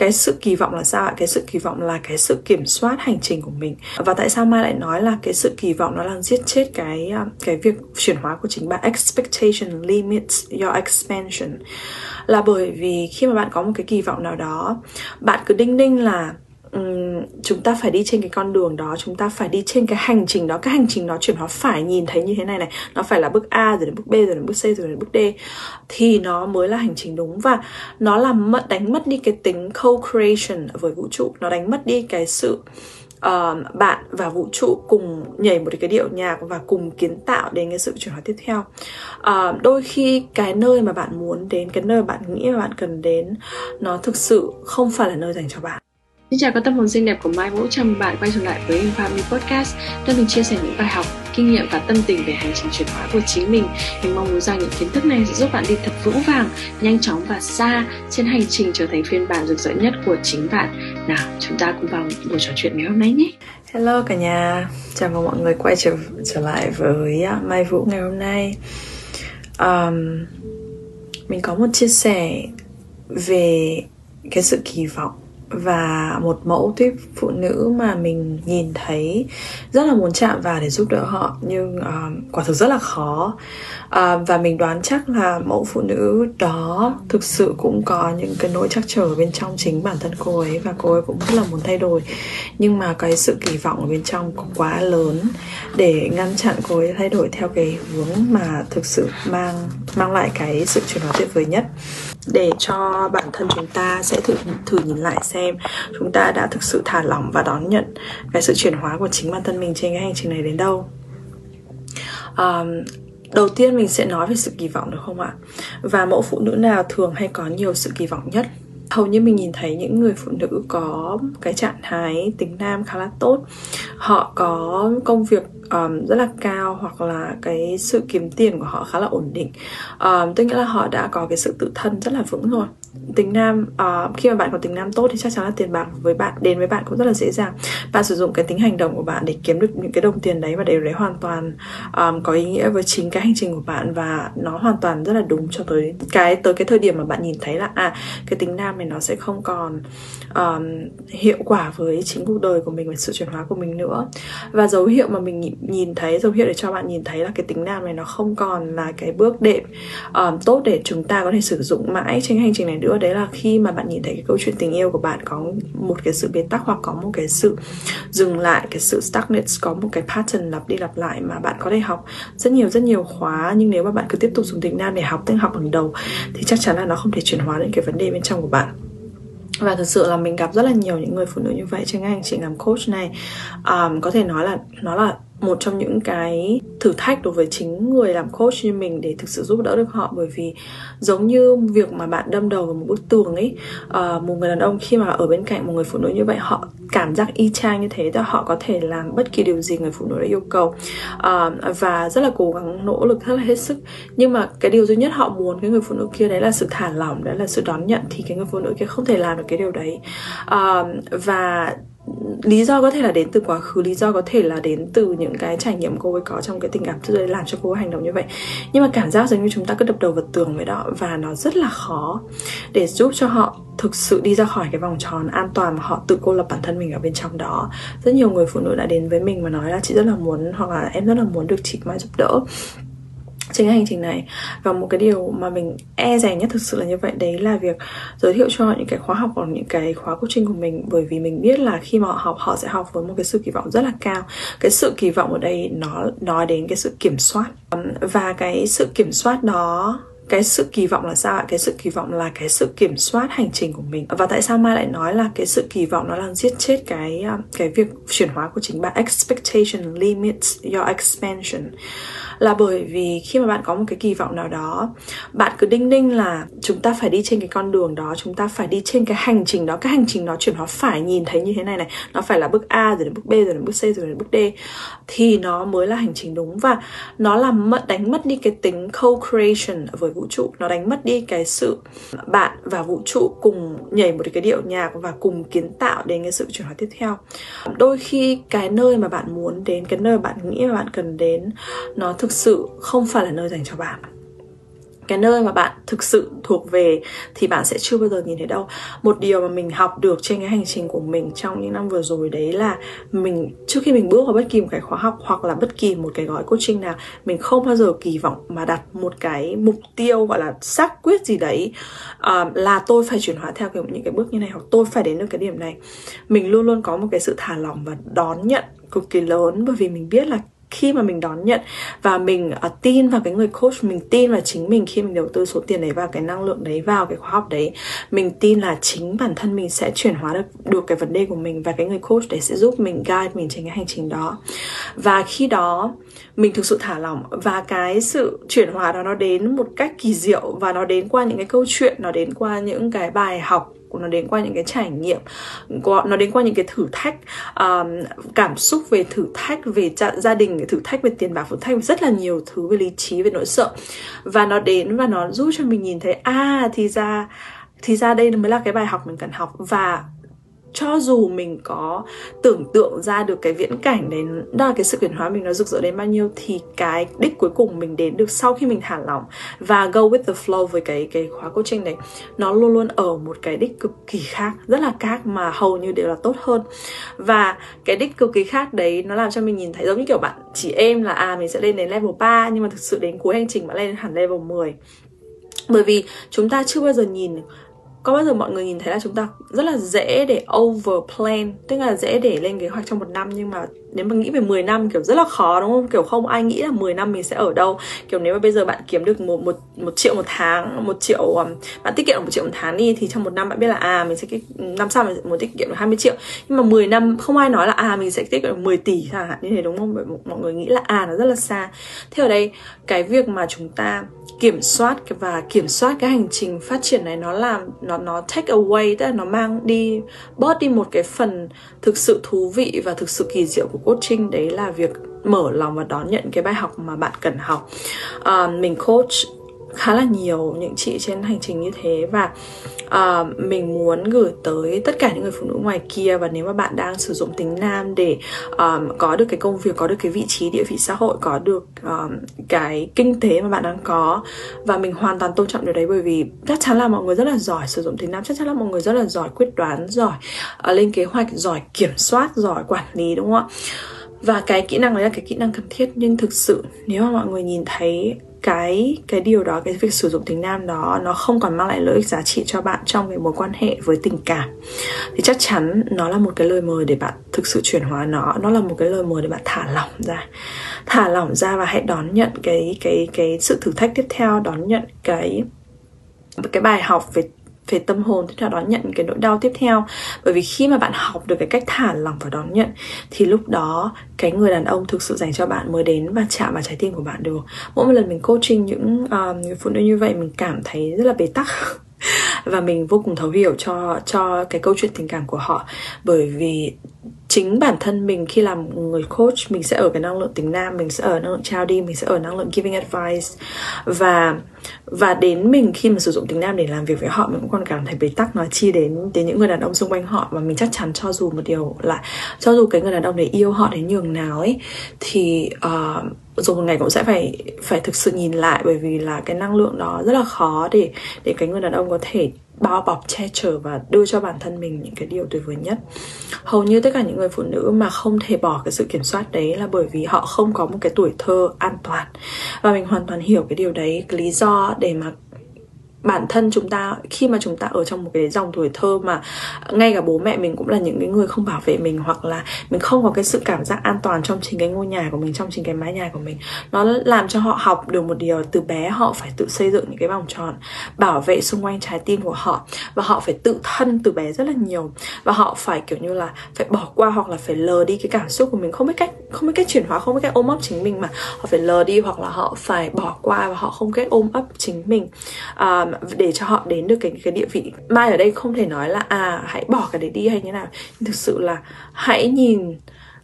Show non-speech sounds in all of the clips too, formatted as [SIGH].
cái sự kỳ vọng là sao ạ? Cái sự kỳ vọng là cái sự kiểm soát hành trình của mình. Và tại sao mai lại nói là cái sự kỳ vọng nó đang giết chết cái à, cái việc chuyển hóa của chính bạn? Expectation limits your expansion. Là bởi vì khi mà bạn có một cái kỳ vọng nào đó, bạn cứ đinh ninh là um, chúng ta phải đi trên cái con đường đó chúng ta phải đi trên cái hành trình đó. Cái hành trình đó chuyển hóa phải nhìn thấy như thế này này. Nó phải là bước a rồi đến bước b rồi đến bước c rồi đến bước d. Thì nó mới là hành trình đúng và nó làm mất đánh mất đi cái tính co-creation với vũ trụ. Nó đánh mất đi cái sự uh, bạn và vũ trụ cùng nhảy một cái điệu nhạc và cùng kiến tạo đến cái sự chuyển hóa tiếp theo. Uh, đôi khi cái nơi mà bạn muốn đến cái nơi bạn nghĩ mà bạn cần đến nó thực sự không phải là nơi dành cho bạn. Xin chào các tâm hồn xinh đẹp của Mai Vũ, chào mừng bạn quay trở lại với Infamy Podcast. Nơi mình chia sẻ những bài học, kinh nghiệm và tâm tình về hành trình chuyển hóa của chính mình. Mình mong muốn rằng những kiến thức này sẽ giúp bạn đi thật vững vàng, nhanh chóng và xa trên hành trình trở thành phiên bản rực rỡ nhất của chính bạn. Nào, chúng ta cùng vào buổi trò chuyện ngày hôm nay nhé. Hello cả nhà, chào mừng mọi người quay trở trở lại với à, Mai Vũ ngày hôm nay. Um, Mình có một chia sẻ về cái sự kỳ vọng và một mẫu tuyết phụ nữ mà mình nhìn thấy rất là muốn chạm vào để giúp đỡ họ nhưng uh, quả thực rất là khó. Uh, và mình đoán chắc là mẫu phụ nữ đó thực sự cũng có những cái nỗi chắc trở bên trong chính bản thân cô ấy và cô ấy cũng rất là muốn thay đổi. Nhưng mà cái sự kỳ vọng ở bên trong cũng quá lớn để ngăn chặn cô ấy thay đổi theo cái hướng mà thực sự mang mang lại cái sự chuyển hóa tuyệt vời nhất để cho bản thân chúng ta sẽ thử thử nhìn lại xem chúng ta đã thực sự thả lỏng và đón nhận cái sự chuyển hóa của chính bản thân mình trên cái hành trình này đến đâu. Um, đầu tiên mình sẽ nói về sự kỳ vọng được không ạ? Và mẫu phụ nữ nào thường hay có nhiều sự kỳ vọng nhất? Hầu như mình nhìn thấy những người phụ nữ có cái trạng thái tính nam khá là tốt. Họ có công việc um, rất là cao hoặc là cái sự kiếm tiền của họ khá là ổn định. Um, tôi nghĩ là họ đã có cái sự tự thân rất là vững rồi tính nam uh, khi mà bạn có tính nam tốt thì chắc chắn là tiền bạc với bạn đến với bạn cũng rất là dễ dàng. Bạn sử dụng cái tính hành động của bạn để kiếm được những cái đồng tiền đấy và điều đấy hoàn toàn um, có ý nghĩa với chính cái hành trình của bạn và nó hoàn toàn rất là đúng cho tới cái tới cái thời điểm mà bạn nhìn thấy là à cái tính nam này nó sẽ không còn um, hiệu quả với chính cuộc đời của mình và sự chuyển hóa của mình nữa. Và dấu hiệu mà mình nhìn thấy dấu hiệu để cho bạn nhìn thấy là cái tính nam này nó không còn là cái bước đệm um, tốt để chúng ta có thể sử dụng mãi trên hành trình này nữa đấy là khi mà bạn nhìn thấy cái câu chuyện tình yêu của bạn có một cái sự bế tắc hoặc có một cái sự dừng lại cái sự stagnant có một cái pattern lặp đi lặp lại mà bạn có thể học rất nhiều rất nhiều khóa. Nhưng nếu mà bạn cứ tiếp tục dùng tính nam để học tiếng học bằng đầu thì chắc chắn là nó không thể chuyển hóa đến cái vấn đề bên trong của bạn. Và thực sự là mình gặp rất là nhiều những người phụ nữ như vậy. Trên cái hành trình làm coach này um, có thể nói là nó là một trong những cái thử thách đối với chính người làm coach như mình để thực sự giúp đỡ được họ. Bởi vì giống như việc mà bạn đâm đầu vào một bức tường ấy uh, một người đàn ông khi mà ở bên cạnh một người phụ nữ như vậy họ cảm giác y chang như thế thì họ có thể làm bất kỳ điều gì người phụ nữ đã yêu cầu. Uh, và rất là cố gắng nỗ lực rất là hết sức. Nhưng mà cái điều duy nhất họ muốn cái người phụ nữ kia đấy là sự thả lỏng đấy là sự đón nhận thì cái người phụ nữ kia không thể làm được cái điều đấy. Uh, và lý do có thể là đến từ quá khứ, lý do có thể là đến từ những cái trải nghiệm cô ấy có trong cái tình cảm trước đây làm cho cô ấy hành động như vậy. Nhưng mà cảm giác giống như chúng ta cứ đập đầu vào tường vậy đó, và nó rất là khó để giúp cho họ thực sự đi ra khỏi cái vòng tròn an toàn mà họ tự cô lập bản thân mình ở bên trong đó. Rất nhiều người phụ nữ đã đến với mình mà nói là chị rất là muốn hoặc là em rất là muốn được chị mai giúp đỡ trên cái hành trình này. Và một cái điều mà mình e rè nhất thực sự là như vậy, đấy là việc giới thiệu cho họ những cái khóa học hoặc những cái khóa coaching của mình. Bởi vì mình biết là khi mà họ học, họ sẽ học với một cái sự kỳ vọng rất là cao. Cái sự kỳ vọng ở đây nó nói đến cái sự kiểm soát. Và cái sự kiểm soát đó cái sự kỳ vọng là sao ạ? Cái sự kỳ vọng là cái sự kiểm soát hành trình của mình. Và tại sao mai lại nói là cái sự kỳ vọng nó đang giết chết cái à, cái việc chuyển hóa của chính bạn? Expectation limits your expansion. Là bởi vì khi mà bạn có một cái kỳ vọng nào đó, bạn cứ đinh ninh là chúng ta phải đi trên cái con đường đó, chúng ta phải đi trên cái hành trình đó. Cái hành trình đó chuyển hóa phải nhìn thấy như thế này này. Nó phải là bước a, rồi đến bước b, rồi đến bước c, rồi đến bước d. Thì nó mới là hành trình đúng. Và nó làm mất đánh mất đi cái tính co-creation với vũ trụ. Nó đánh mất đi cái sự bạn và vũ trụ cùng nhảy một cái điệu nhạc và cùng kiến tạo đến cái sự chuyển hóa tiếp theo. Đôi khi cái nơi mà bạn muốn đến, cái nơi bạn nghĩ mà bạn cần đến, nó thực thực sự không phải là nơi dành cho bạn cái nơi mà bạn thực sự thuộc về thì bạn sẽ chưa bao giờ nhìn thấy đâu. Một điều mà mình học được trên cái hành trình của mình trong những năm vừa rồi đấy là mình trước khi mình bước vào bất kỳ một cái khóa học hoặc là bất kỳ một cái gói coaching nào mình không bao giờ kỳ vọng mà đặt một cái mục tiêu gọi là xác quyết gì đấy uh, là tôi phải chuyển hóa theo kiểu những cái bước như này hoặc tôi phải đến được cái điểm này. Mình luôn luôn có một cái sự thả lỏng và đón nhận cực kỳ lớn bởi vì mình biết là khi mà mình đón nhận và mình uh, tin vào cái người coach mình tin vào chính mình khi mình đầu tư số tiền đấy vào cái năng lượng đấy vào cái khóa học đấy mình tin là chính bản thân mình sẽ chuyển hóa được được cái vấn đề của mình và cái người coach đấy sẽ giúp mình guide mình trên cái hành trình đó. Và khi đó mình thực sự thả lỏng và cái sự chuyển hóa đó nó đến một cách kỳ diệu và nó đến qua những cái câu chuyện nó đến qua những cái bài học nó đến qua những cái trải nghiệm nó đến qua những cái thử thách um, cảm xúc về thử thách về gia đình thử thách về tiền bạc thử thách rất là nhiều thứ về lý trí về nỗi sợ. Và nó đến và nó giúp cho mình nhìn thấy à thì ra thì ra đây mới là cái bài học mình cần học. Và cho dù mình có tưởng tượng ra được cái viễn cảnh đấy, đó là cái sự chuyển hóa mình nó rực rỡ đến bao nhiêu, thì cái đích cuối cùng mình đến được sau khi mình thả lỏng và go with the flow với cái cái khóa coaching này nó luôn luôn ở một cái đích cực kỳ khác, rất là khác mà hầu như đều là tốt hơn. Và cái đích cực kỳ khác đấy nó làm cho mình nhìn thấy giống như kiểu bạn chỉ em là à mình sẽ lên đến level 3 nhưng mà thực sự đến cuối hành trình bạn lên hẳn level 10 bởi vì chúng ta chưa bao giờ nhìn có bao giờ mọi người nhìn thấy là chúng ta rất là dễ để over plan tức là dễ để lên kế hoạch trong một năm, nhưng mà nếu mà nghĩ về 10 năm kiểu rất là khó, đúng không? Kiểu không ai nghĩ là 10 năm mình sẽ ở đâu. Kiểu nếu mà bây giờ bạn kiếm được một một một triệu một tháng, một triệu um, bạn tiết kiệm được một triệu một tháng đi, thì trong một năm bạn biết là à mình sẽ năm sau mình muốn tiết kiệm được 20 triệu. Nhưng mà 10 năm, không ai nói là à mình sẽ tiết kiệm được 10 tỷ chẳng hạn, như thế, đúng không? Mọi người nghĩ là à nó rất là xa. Thế ở đây, cái việc mà chúng ta kiểm soát và kiểm soát cái hành trình phát triển này nó làm nó nó take away tức là nó mang đi bớt đi một cái phần thực sự thú vị và thực sự kỳ diệu của coaching. Đấy là việc mở lòng và đón nhận cái bài học mà bạn cần học. À, mình coach khá là nhiều những chị trên hành trình như thế và uh, mình muốn gửi tới tất cả những người phụ nữ ngoài kia và nếu mà bạn đang sử dụng tính nam để um, có được cái công việc có được cái vị trí địa vị xã hội có được um, cái kinh tế mà bạn đang có và mình hoàn toàn tôn trọng điều đấy bởi vì chắc chắn là mọi người rất là giỏi sử dụng tính nam chắc chắn là mọi người rất là giỏi quyết đoán giỏi uh, lên kế hoạch giỏi kiểm soát giỏi quản lý đúng không ạ? Và cái kỹ năng đấy là cái kỹ năng cần thiết nhưng thực sự nếu mà mọi người nhìn thấy cái cái điều đó, cái việc sử dụng tính nam đó, nó không còn mang lại lợi ích giá trị cho bạn trong cái mối quan hệ với tình cảm. Thì chắc chắn nó là một cái lời mời để bạn thực sự chuyển hóa nó. Nó là một cái lời mời để bạn thả lỏng ra. Thả lỏng ra và hãy đón nhận cái cái cái sự thử thách tiếp theo, đón nhận cái cái bài học về về tâm hồn tức là đón nhận cái nỗi đau tiếp theo. Bởi vì khi mà bạn học được cái cách thả lỏng và đón nhận thì lúc đó cái người đàn ông thực sự dành cho bạn mới đến và chạm vào trái tim của bạn được. Mỗi một lần mình coaching những uh, người phụ nữ như vậy mình cảm thấy rất là bế tắc. [LAUGHS] Và mình vô cùng thấu hiểu cho cho cái câu chuyện tình cảm của họ. Bởi vì chính bản thân mình khi làm người coach mình sẽ ở cái năng lượng tính nam mình sẽ ở năng lượng trao đi mình sẽ ở năng lượng giving advice. Và và đến mình khi mà sử dụng tính nam để làm việc với họ mình cũng còn cảm thấy bế tắc nói chi đến đến những người đàn ông xung quanh họ và mình chắc chắn cho dù một điều là cho dù cái người đàn ông đấy yêu họ đến nhường nào ấy thì ờ, uh, rồi một ngày cũng sẽ phải phải thực sự nhìn lại bởi vì là cái năng lượng đó rất là khó để để cái người đàn ông có thể bao bọc, che chở và đưa cho bản thân mình những cái điều tuyệt vời nhất. Hầu như tất cả những người phụ nữ mà không thể bỏ cái sự kiểm soát đấy là bởi vì họ không có một cái tuổi thơ an toàn. Và mình hoàn toàn hiểu cái điều đấy, cái lý do để mà bản thân chúng ta, khi mà chúng ta ở trong một cái dòng tuổi thơ mà ngay cả bố mẹ mình cũng là những cái người không bảo vệ mình hoặc là mình không có cái sự cảm giác an toàn trong chính cái ngôi nhà của mình, trong chính cái mái nhà của mình, nó làm cho họ học được một điều, từ bé họ phải tự xây dựng những cái vòng tròn, bảo vệ xung quanh trái tim của họ và họ phải tự thân từ bé rất là nhiều và họ phải, kiểu như là, phải bỏ qua hoặc là phải lờ đi cái cảm xúc của mình, không biết cách, không biết cách chuyển hóa, không biết cách ôm ấp chính mình mà họ phải lờ đi hoặc là họ phải bỏ qua và họ không cách ôm ấp chính mình. À, làm để cho họ đến được cái cái địa vị. Mai ở đây không thể nói là à hãy bỏ cái đấy đi hay như nào. Nhưng thực sự là hãy nhìn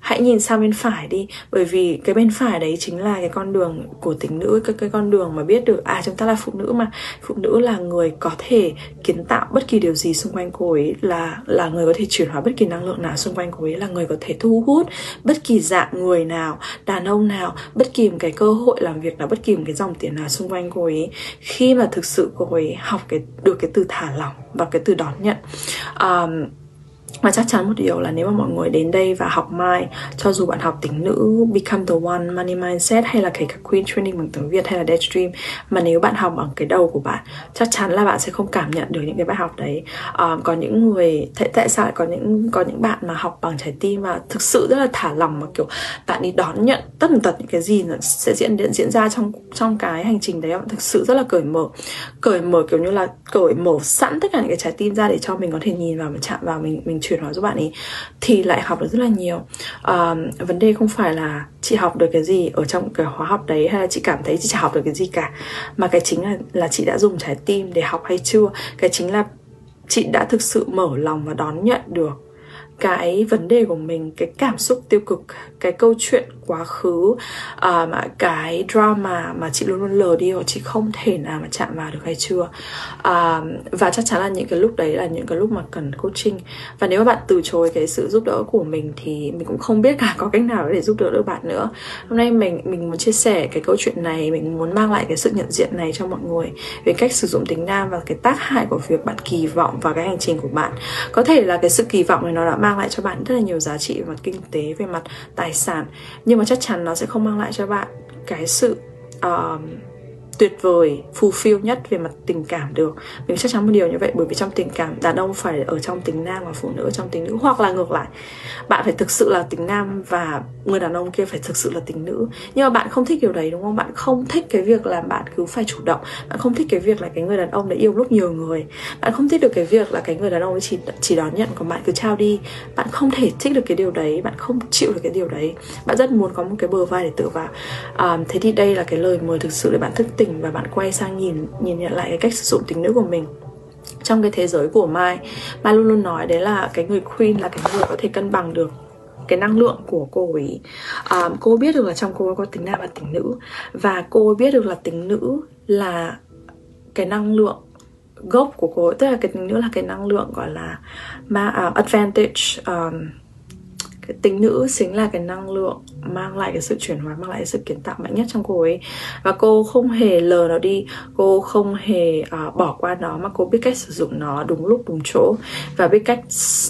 hãy nhìn sang bên phải đi bởi vì cái bên phải đấy chính là cái con đường của tính nữ cái cái con đường mà biết được à chúng ta là phụ nữ mà. Phụ nữ là người có thể kiến tạo bất kỳ điều gì xung quanh cô ấy là là người có thể chuyển hóa bất kỳ năng lượng nào xung quanh cô ấy là người có thể thu hút bất kỳ dạng người nào đàn ông nào bất kỳ một cái cơ hội làm việc nào bất kỳ một cái dòng tiền nào xung quanh cô ấy. Khi mà thực sự cô ấy học cái được cái từ thả lỏng và cái từ đón nhận um, và chắc chắn một điều là nếu mà mọi người đến đây và học mai cho dù bạn học tính nữ become the one money mindset hay là kể cả queen training bằng tiếng việt hay là daydream mà nếu bạn học bằng cái đầu của bạn chắc chắn là bạn sẽ không cảm nhận được những cái bài học đấy. Um, có những người tại, tại sao lại có những có những bạn mà học bằng trái tim và thực sự rất là thả lòng mà kiểu bạn đi đón nhận tất tật những cái gì sẽ diễn diễn diễn ra trong trong cái hành trình đấy bạn thực sự rất là cởi mở. Cởi mở kiểu như là cởi mở sẵn tất cả những cái trái tim ra để cho mình có thể nhìn vào và chạm vào mình mình chuyển hóa giúp bạn ấy thì lại học được rất là nhiều. À, vấn đề không phải là chị học được cái gì ở trong cái khóa học đấy hay là chị cảm thấy chị chả học được cái gì cả mà cái chính là là chị đã dùng trái tim để học hay chưa? Cái chính là chị đã thực sự mở lòng và đón nhận được cái vấn đề của mình cái cảm xúc tiêu cực cái câu chuyện quá khứ uh, mà cái drama mà chị luôn luôn lờ đi hoặc chị không thể nào mà chạm vào được hay chưa. Uh, và chắc chắn là những cái lúc đấy là những cái lúc mà cần coaching. Và nếu mà bạn từ chối cái sự giúp đỡ của mình thì mình cũng không biết cả có cách nào để giúp đỡ được bạn nữa. Hôm nay mình mình muốn chia sẻ cái câu chuyện này mình muốn mang lại cái sự nhận diện này cho mọi người về cách sử dụng tính nam và cái tác hại của việc bạn kỳ vọng vào cái hành trình của bạn. Có thể là cái sự kỳ vọng này nó đã mang lại cho bạn rất là nhiều giá trị về mặt kinh tế về mặt tài sản. Nhưng mà chắc chắn nó sẽ không mang lại cho bạn cái sự uh, tuyệt vời fulfill nhất về mặt tình cảm được. Mình chắc chắn một điều như vậy bởi vì trong tình cảm đàn ông phải ở trong tính nam và phụ nữ trong tính nữ hoặc là ngược lại bạn phải thực sự là tính nam và người đàn ông kia phải thực sự là tính nữ. Nhưng mà bạn không thích điều đấy đúng không? Bạn không thích cái việc là bạn cứ phải chủ động bạn không thích cái việc là cái người đàn ông đã yêu lúc nhiều người. Bạn không thích được cái việc là cái người đàn ông chỉ chỉ đón nhận còn bạn cứ trao đi. Bạn không thể thích được cái điều đấy bạn không chịu được cái điều đấy. Bạn rất muốn có một cái bờ vai để tựa vào. À, thế thì đây là cái lời mời thực sự để bạn thức tỉnh và bạn quay sang nhìn nhìn nhận lại cái cách sử dụng tính nữ của mình. Trong cái thế giới của Mai Mai luôn luôn nói đấy là cái người queen là cái người có thể cân bằng được cái năng lượng của cô ấy. À, cô biết được là trong cô ấy có tính nam và tính nữ và cô ấy biết được là tính nữ là cái năng lượng gốc của cô ấy. Tức là cái tính nữ là cái năng lượng gọi là ma, uh, advantage um, cái tính nữ chính là cái năng lượng mang lại cái sự chuyển hóa mang lại cái sự kiến tạo mạnh nhất trong cô ấy. Và cô không hề lờ nó đi cô không hề uh, bỏ qua nó mà cô biết cách sử dụng nó đúng lúc đúng chỗ và biết cách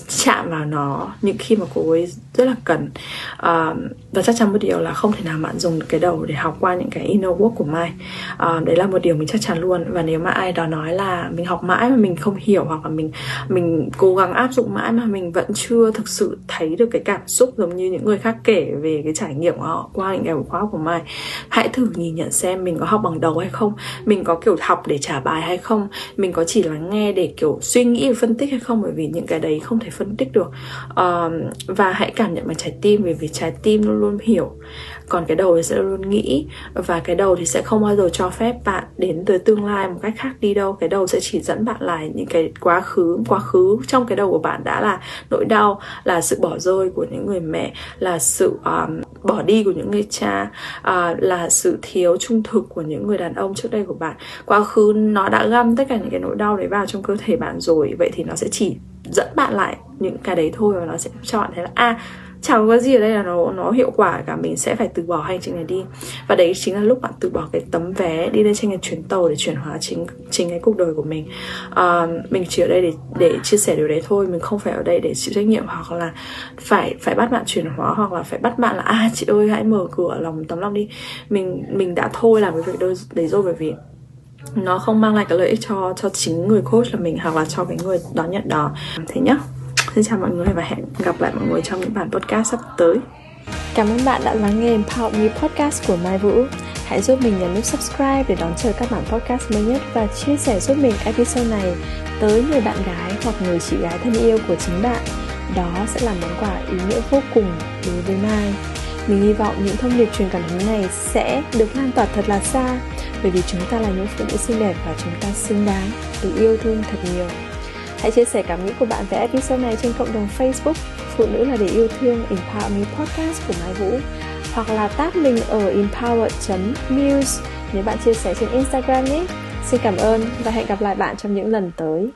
chạm vào nó những khi mà cô ấy rất là cần. Uh, và chắc chắn một điều là không thể nào bạn dùng cái đầu để học qua những cái inner work của mai. Uh, đấy là một điều mình chắc chắn luôn. Và nếu mà ai đó nói là mình học mãi mà mình không hiểu hoặc là mình mình cố gắng áp dụng mãi mà mình vẫn chưa thực sự thấy được cái cảm xúc giống như những người khác kể về cái trải nghiệm của họ qua những cái khóa học của mai. Hãy thử nhìn nhận xem mình có học bằng đầu hay không mình có kiểu học để trả bài hay không mình có chỉ lắng nghe để kiểu suy nghĩ và phân tích hay không bởi vì những cái đấy không thể phân tích được. Uh, và hãy cảm nhận bằng trái tim bởi vì trái tim luôn luôn hiểu. Còn cái đầu thì sẽ luôn nghĩ và cái đầu thì sẽ không bao giờ cho phép bạn đến tới tương lai một cách khác đi đâu. Cái đầu sẽ chỉ dẫn bạn lại những cái quá khứ quá khứ trong cái đầu của bạn đã là nỗi đau là sự bỏ rơi của những người mẹ là sự um, bỏ đi của những người cha uh, là sự thiếu trung thực của những người đàn ông trước đây của bạn. Quá khứ nó đã găm tất cả những cái nỗi đau đấy vào trong cơ thể bạn rồi. Vậy thì nó sẽ chỉ dẫn bạn lại những cái đấy thôi và nó sẽ cho bạn thấy là a à, chẳng có gì ở đây là nó nó hiệu quả cả mình sẽ phải từ bỏ hành trình này đi. Và đấy chính là lúc bạn từ bỏ cái tấm vé đi lên trên cái chuyến tàu để chuyển hóa chính chính cái cuộc đời của mình. À, mình chỉ ở đây để để chia sẻ điều đấy thôi mình không phải ở đây để chịu trách nhiệm hoặc là phải phải bắt bạn chuyển hóa hoặc là phải bắt bạn là à chị ơi hãy mở cửa lòng tấm lòng đi. Mình mình đã thôi làm cái việc đôi đấy rồi bởi vì nó không mang lại cái lợi ích cho cho chính người coach là mình hoặc là cho cái người đón nhận đó. Thế nhá. Xin chào mọi người và hẹn gặp lại mọi người trong những bản podcast sắp tới. Cảm ơn bạn đã lắng nghe Empower Me Podcast của Mai Vũ. Hãy giúp mình nhấn nút subscribe để đón chờ các bản podcast mới nhất và chia sẻ giúp mình episode này tới người bạn gái hoặc người chị gái thân yêu của chính bạn. Đó sẽ là món quà ý nghĩa vô cùng đối với Mai. Mình hy vọng những thông điệp truyền cảm hứng này sẽ được lan tỏa thật là xa, bởi vì chúng ta là những phụ nữ xinh đẹp và chúng ta xứng đáng được yêu thương thật nhiều. Hãy chia sẻ cảm nghĩ của bạn về episode này trên cộng đồng Facebook phụ nữ là để yêu thương, Empower Me Podcast của Mai Vũ hoặc là tag mình ở empower.muse nếu bạn chia sẻ trên Instagram nhé. Xin cảm ơn và hẹn gặp lại bạn trong những lần tới.